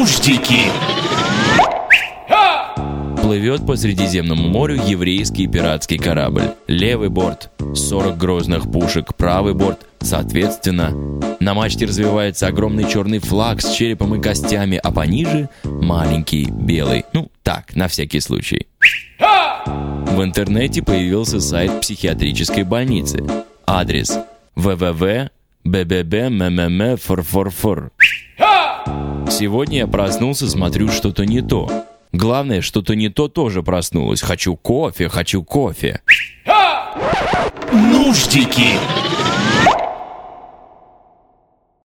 Нуждики! Плывет по Средиземному морю еврейский пиратский корабль. Левый борт – 40 грозных пушек, правый борт – соответственно. На мачте развивается огромный черный флаг с черепом и костями, а пониже – маленький белый. Ну, так, на всякий случай. В интернете появился сайт психиатрической больницы. Адрес www.bbbmmmmforforfor. Сегодня я проснулся, смотрю, что-то не то. Главное, что-то не то тоже проснулось. Хочу кофе, хочу кофе. Нуждики!